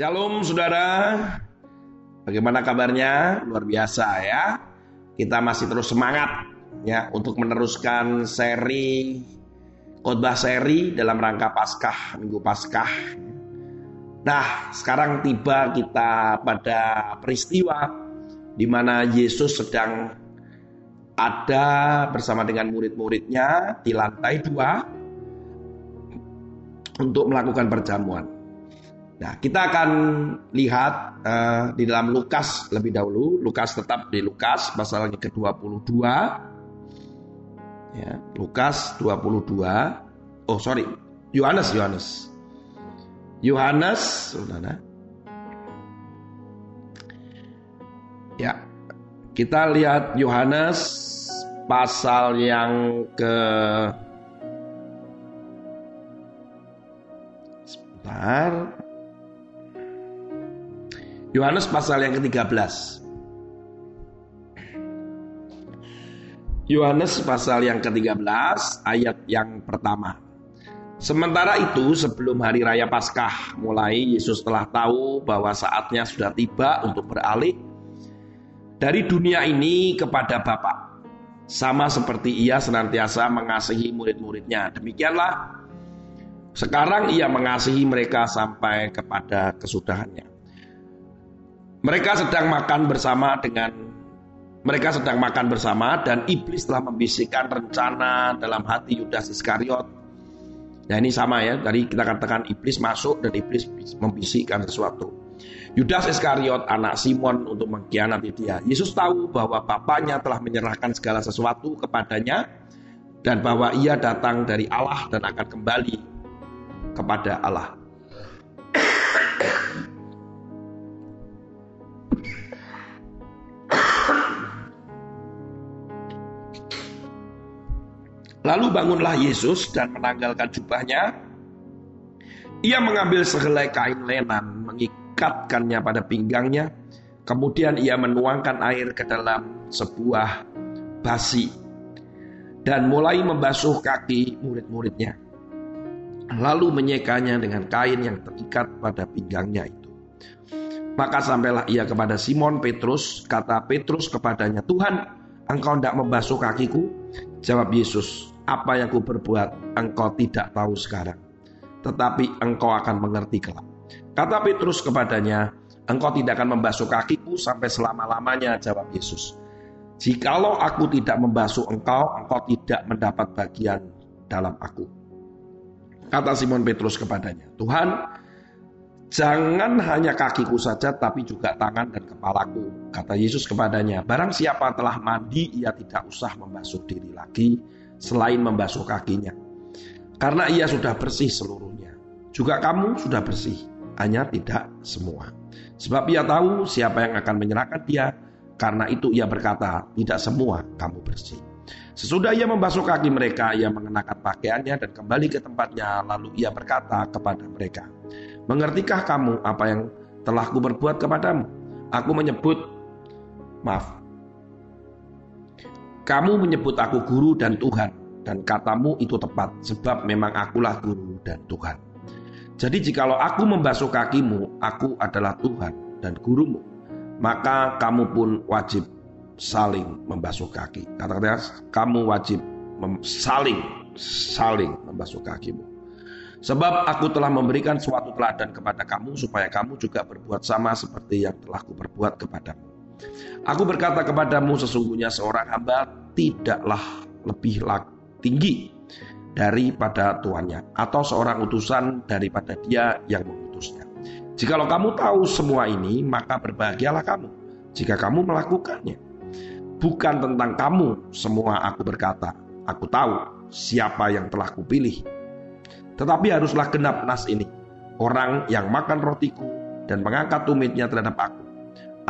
Shalom saudara, bagaimana kabarnya? Luar biasa ya. Kita masih terus semangat ya untuk meneruskan seri khotbah seri dalam rangka Paskah, Minggu Paskah. Nah, sekarang tiba kita pada peristiwa di mana Yesus sedang ada bersama dengan murid-muridnya di lantai dua untuk melakukan perjamuan. Nah, kita akan lihat uh, di dalam Lukas lebih dahulu. Lukas tetap di Lukas pasal ke-22. Ya, Lukas 22. Oh, sorry. Yohanes, Yohanes. Yohanes, Saudara. Ya. Kita lihat Yohanes pasal yang ke Sebentar. Yohanes pasal yang ke-13. Yohanes pasal yang ke-13 ayat yang pertama. Sementara itu sebelum hari raya Paskah mulai Yesus telah tahu bahwa saatnya sudah tiba untuk beralih dari dunia ini kepada Bapa. Sama seperti ia senantiasa mengasihi murid-muridnya. Demikianlah sekarang ia mengasihi mereka sampai kepada kesudahannya. Mereka sedang makan bersama dengan mereka sedang makan bersama dan iblis telah membisikkan rencana dalam hati Yudas Iskariot. Nah ini sama ya, tadi kita katakan iblis masuk dan iblis membisikkan sesuatu. Yudas Iskariot anak Simon untuk mengkhianati dia. Yesus tahu bahwa bapaknya telah menyerahkan segala sesuatu kepadanya dan bahwa ia datang dari Allah dan akan kembali kepada Allah. Lalu bangunlah Yesus dan menanggalkan jubahnya. Ia mengambil sehelai kain lenan, mengikatkannya pada pinggangnya. Kemudian ia menuangkan air ke dalam sebuah basi dan mulai membasuh kaki murid-muridnya. Lalu menyekanya dengan kain yang terikat pada pinggangnya itu. Maka sampailah ia kepada Simon Petrus, kata Petrus kepadanya, Tuhan, engkau tidak membasuh kakiku? Jawab Yesus, apa yang ku berbuat engkau tidak tahu sekarang, tetapi engkau akan mengerti kelak. Kata Petrus kepadanya, engkau tidak akan membasuh kakiku sampai selama-lamanya, jawab Yesus. Jikalau aku tidak membasuh engkau, engkau tidak mendapat bagian dalam aku. Kata Simon Petrus kepadanya, Tuhan, jangan hanya kakiku saja, tapi juga tangan dan kepalaku. Kata Yesus kepadanya, barang siapa telah mandi, ia tidak usah membasuh diri lagi, selain membasuh kakinya. Karena ia sudah bersih seluruhnya. Juga kamu sudah bersih, hanya tidak semua. Sebab ia tahu siapa yang akan menyerahkan dia, karena itu ia berkata, tidak semua kamu bersih. Sesudah ia membasuh kaki mereka, ia mengenakan pakaiannya dan kembali ke tempatnya, lalu ia berkata kepada mereka, Mengertikah kamu apa yang telah kuberbuat kepadamu? Aku menyebut, maaf, kamu menyebut aku guru dan Tuhan, dan katamu itu tepat, sebab memang akulah guru dan Tuhan. Jadi jikalau aku membasuh kakimu, aku adalah Tuhan dan gurumu, maka kamu pun wajib saling membasuh kaki. Kata-kata kamu wajib saling saling membasuh kakimu. Sebab aku telah memberikan suatu teladan kepada kamu supaya kamu juga berbuat sama seperti yang telah kuperbuat kepadamu. Aku berkata kepadamu sesungguhnya seorang hamba tidaklah lebih tinggi daripada tuannya atau seorang utusan daripada dia yang mengutusnya. Jikalau kamu tahu semua ini, maka berbahagialah kamu jika kamu melakukannya. Bukan tentang kamu semua aku berkata, aku tahu siapa yang telah kupilih. Tetapi haruslah genap nas ini, orang yang makan rotiku dan mengangkat tumitnya terhadap aku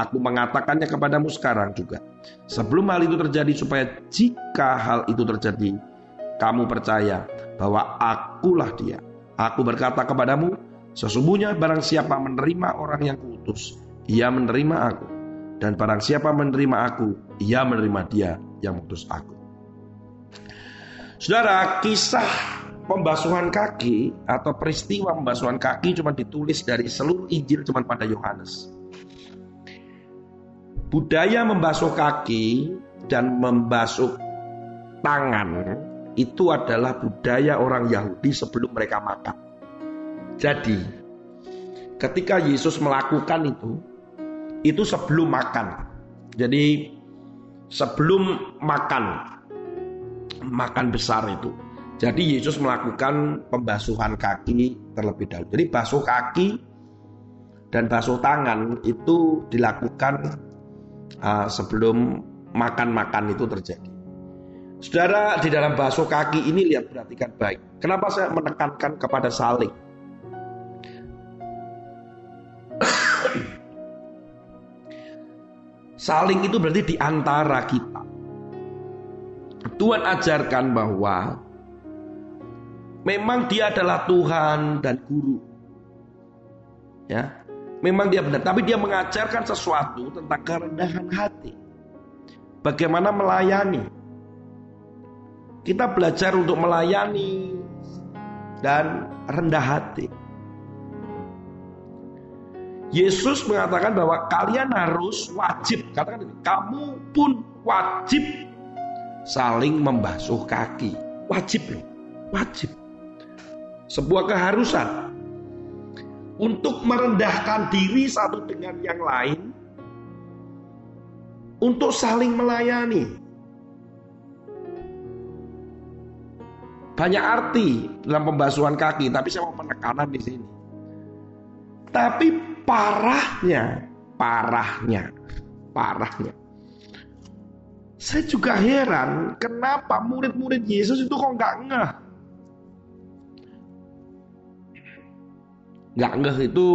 Aku mengatakannya kepadamu sekarang juga. Sebelum hal itu terjadi supaya jika hal itu terjadi, kamu percaya bahwa akulah dia. Aku berkata kepadamu, sesungguhnya barang siapa menerima orang yang kuutus, ia menerima aku. Dan barang siapa menerima aku, ia menerima dia yang mengutus aku. Saudara, kisah pembasuhan kaki atau peristiwa pembasuhan kaki cuma ditulis dari seluruh Injil cuma pada Yohanes. Budaya membasuh kaki dan membasuh tangan itu adalah budaya orang Yahudi sebelum mereka makan. Jadi, ketika Yesus melakukan itu, itu sebelum makan. Jadi, sebelum makan, makan besar itu. Jadi Yesus melakukan pembasuhan kaki terlebih dahulu. Jadi basuh kaki dan basuh tangan itu dilakukan uh, sebelum makan-makan itu terjadi. Saudara di dalam basuh kaki ini lihat perhatikan baik. Kenapa saya menekankan kepada saling? saling itu berarti di antara kita. Tuhan ajarkan bahwa memang dia adalah Tuhan dan guru. Ya. Memang dia benar, tapi dia mengajarkan sesuatu tentang kerendahan hati. Bagaimana melayani. Kita belajar untuk melayani dan rendah hati. Yesus mengatakan bahwa kalian harus wajib, katakan ini, kamu pun wajib saling membasuh kaki. Wajib loh, wajib sebuah keharusan untuk merendahkan diri satu dengan yang lain untuk saling melayani. Banyak arti dalam pembasuhan kaki, tapi saya mau penekanan di sini. Tapi parahnya, parahnya, parahnya. Saya juga heran kenapa murid-murid Yesus itu kok nggak ngeh nggak ngeh itu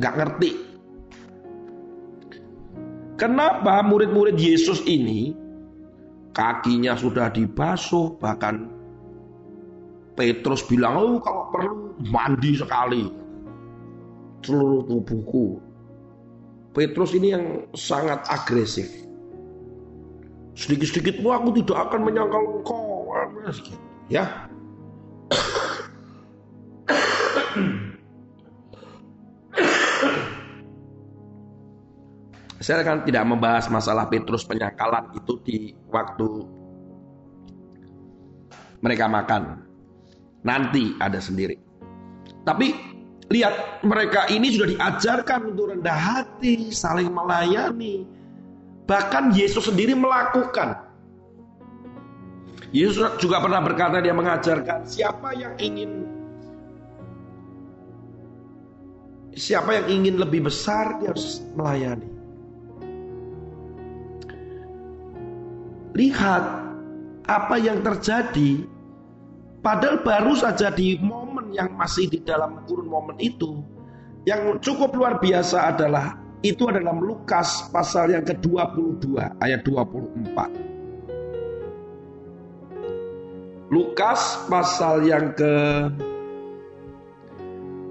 nggak ngerti. Kenapa murid-murid Yesus ini kakinya sudah dibasuh bahkan Petrus bilang oh kalau perlu mandi sekali seluruh tubuhku. Petrus ini yang sangat agresif. Sedikit-sedikitmu aku tidak akan menyangkal engkau. Ya. Saya akan tidak membahas masalah Petrus penyangkalan itu di waktu mereka makan. Nanti ada sendiri. Tapi lihat mereka ini sudah diajarkan untuk rendah hati, saling melayani. Bahkan Yesus sendiri melakukan. Yesus juga pernah berkata dia mengajarkan siapa yang ingin siapa yang ingin lebih besar dia harus melayani. Lihat apa yang terjadi. Padahal baru saja di momen yang masih di dalam kurun momen itu. Yang cukup luar biasa adalah itu adalah Lukas pasal yang ke-22 ayat 24. Lukas pasal yang ke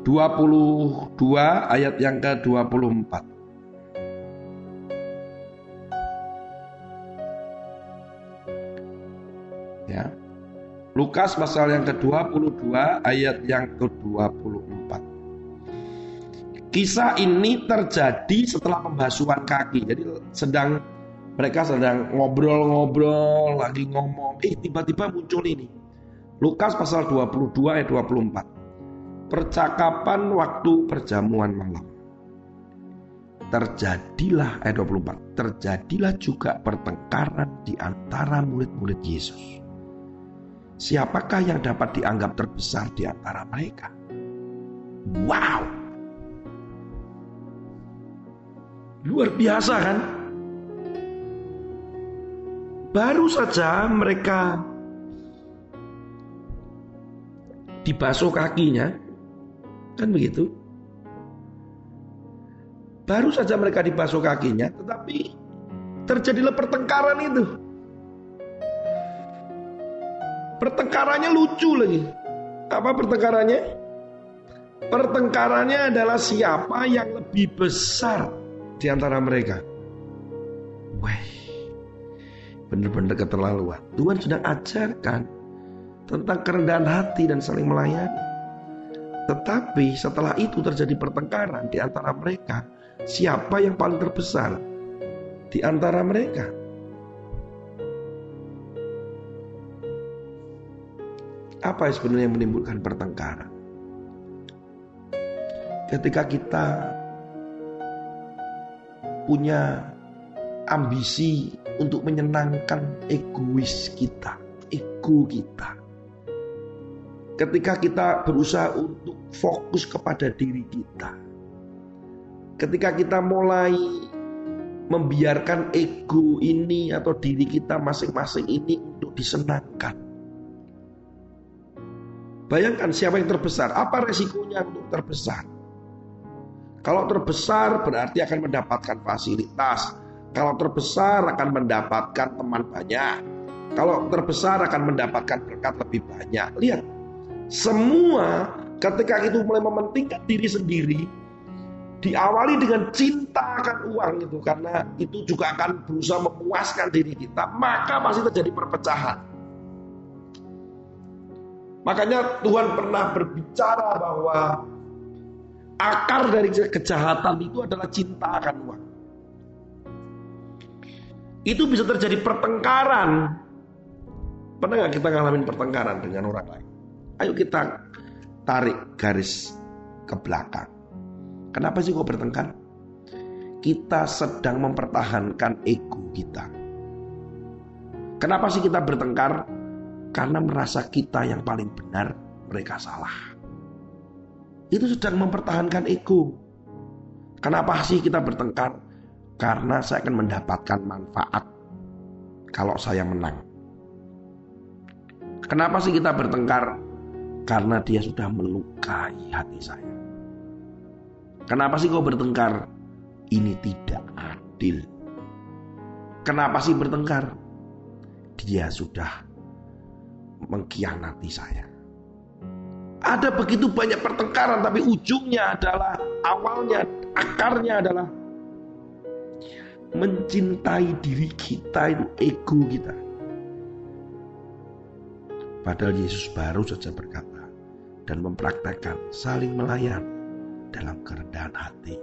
22 ayat yang ke-24. Lukas pasal yang ke-22 ayat yang ke-24. Kisah ini terjadi setelah pembasuhan kaki. Jadi sedang mereka sedang ngobrol-ngobrol, lagi ngomong, eh tiba-tiba muncul ini. Lukas pasal 22 ayat 24. Percakapan waktu perjamuan malam. Terjadilah ayat 24. Terjadilah juga pertengkaran di antara murid-murid Yesus siapakah yang dapat dianggap terbesar di antara mereka? Wow. Luar biasa kan? Baru saja mereka dibasuh kakinya, kan begitu? Baru saja mereka dibasuh kakinya, tetapi terjadilah pertengkaran itu. Pertengkarannya lucu lagi. Apa pertengkarannya? Pertengkarannya adalah siapa yang lebih besar di antara mereka. Wah, bener-bener keterlaluan. Tuhan sedang ajarkan tentang kerendahan hati dan saling melayani. Tetapi setelah itu terjadi pertengkaran di antara mereka, siapa yang paling terbesar di antara mereka? Apa yang sebenarnya menimbulkan pertengkaran? Ketika kita punya ambisi untuk menyenangkan egois kita, ego kita ketika kita berusaha untuk fokus kepada diri kita, ketika kita mulai membiarkan ego ini atau diri kita masing-masing ini untuk disenangkan. Bayangkan siapa yang terbesar, apa resikonya untuk terbesar? Kalau terbesar berarti akan mendapatkan fasilitas. Kalau terbesar akan mendapatkan teman banyak. Kalau terbesar akan mendapatkan berkat lebih banyak. Lihat, semua ketika itu mulai mementingkan diri sendiri, diawali dengan cinta akan uang itu karena itu juga akan berusaha memuaskan diri kita, maka masih terjadi perpecahan. Makanya Tuhan pernah berbicara bahwa akar dari kejahatan itu adalah cinta akan uang. Itu bisa terjadi pertengkaran. Pernah nggak kita ngalamin pertengkaran dengan orang lain? Ayo kita tarik garis ke belakang. Kenapa sih kok bertengkar? Kita sedang mempertahankan ego kita. Kenapa sih kita bertengkar? Karena merasa kita yang paling benar, mereka salah. Itu sedang mempertahankan ego. Kenapa sih kita bertengkar? Karena saya akan mendapatkan manfaat kalau saya menang. Kenapa sih kita bertengkar? Karena dia sudah melukai hati saya. Kenapa sih kau bertengkar? Ini tidak adil. Kenapa sih bertengkar? Dia sudah mengkhianati saya. Ada begitu banyak pertengkaran tapi ujungnya adalah awalnya akarnya adalah mencintai diri kita itu ego kita. Padahal Yesus baru saja berkata dan mempraktekkan saling melayani dalam kerendahan hati.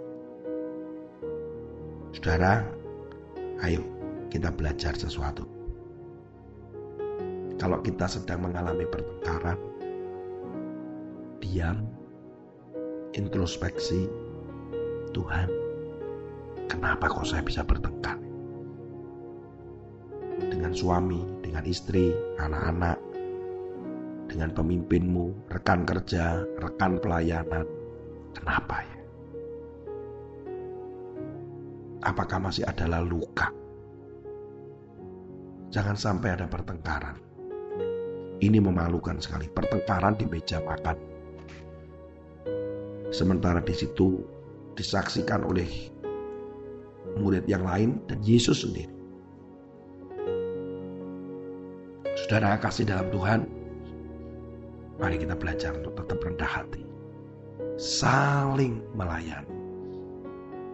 Saudara, ayo kita belajar sesuatu. Kalau kita sedang mengalami pertengkaran, diam, introspeksi, Tuhan, kenapa kok saya bisa bertengkar? Dengan suami, dengan istri, anak-anak, dengan pemimpinmu, rekan kerja, rekan pelayanan. Kenapa ya? Apakah masih ada luka? Jangan sampai ada pertengkaran. Ini memalukan sekali, pertengkaran di meja makan. Sementara di situ disaksikan oleh murid yang lain dan Yesus sendiri. Saudara kasih dalam Tuhan, Mari kita belajar untuk tetap rendah hati. Saling melayani.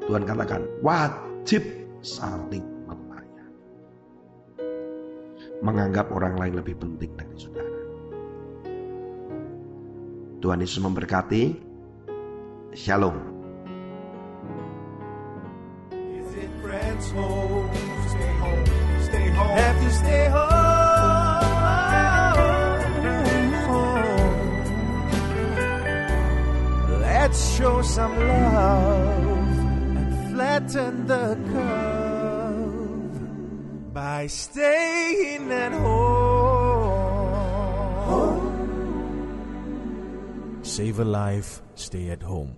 Tuhan katakan wajib saling. Menganggap orang lain lebih penting dari saudara. Tuhan Yesus memberkati. Shalom. Is it friends home? Stay home. Stay home. Have to stay home. Let's show some love and flatten the curve by staying at home. home. Save a life, stay at home.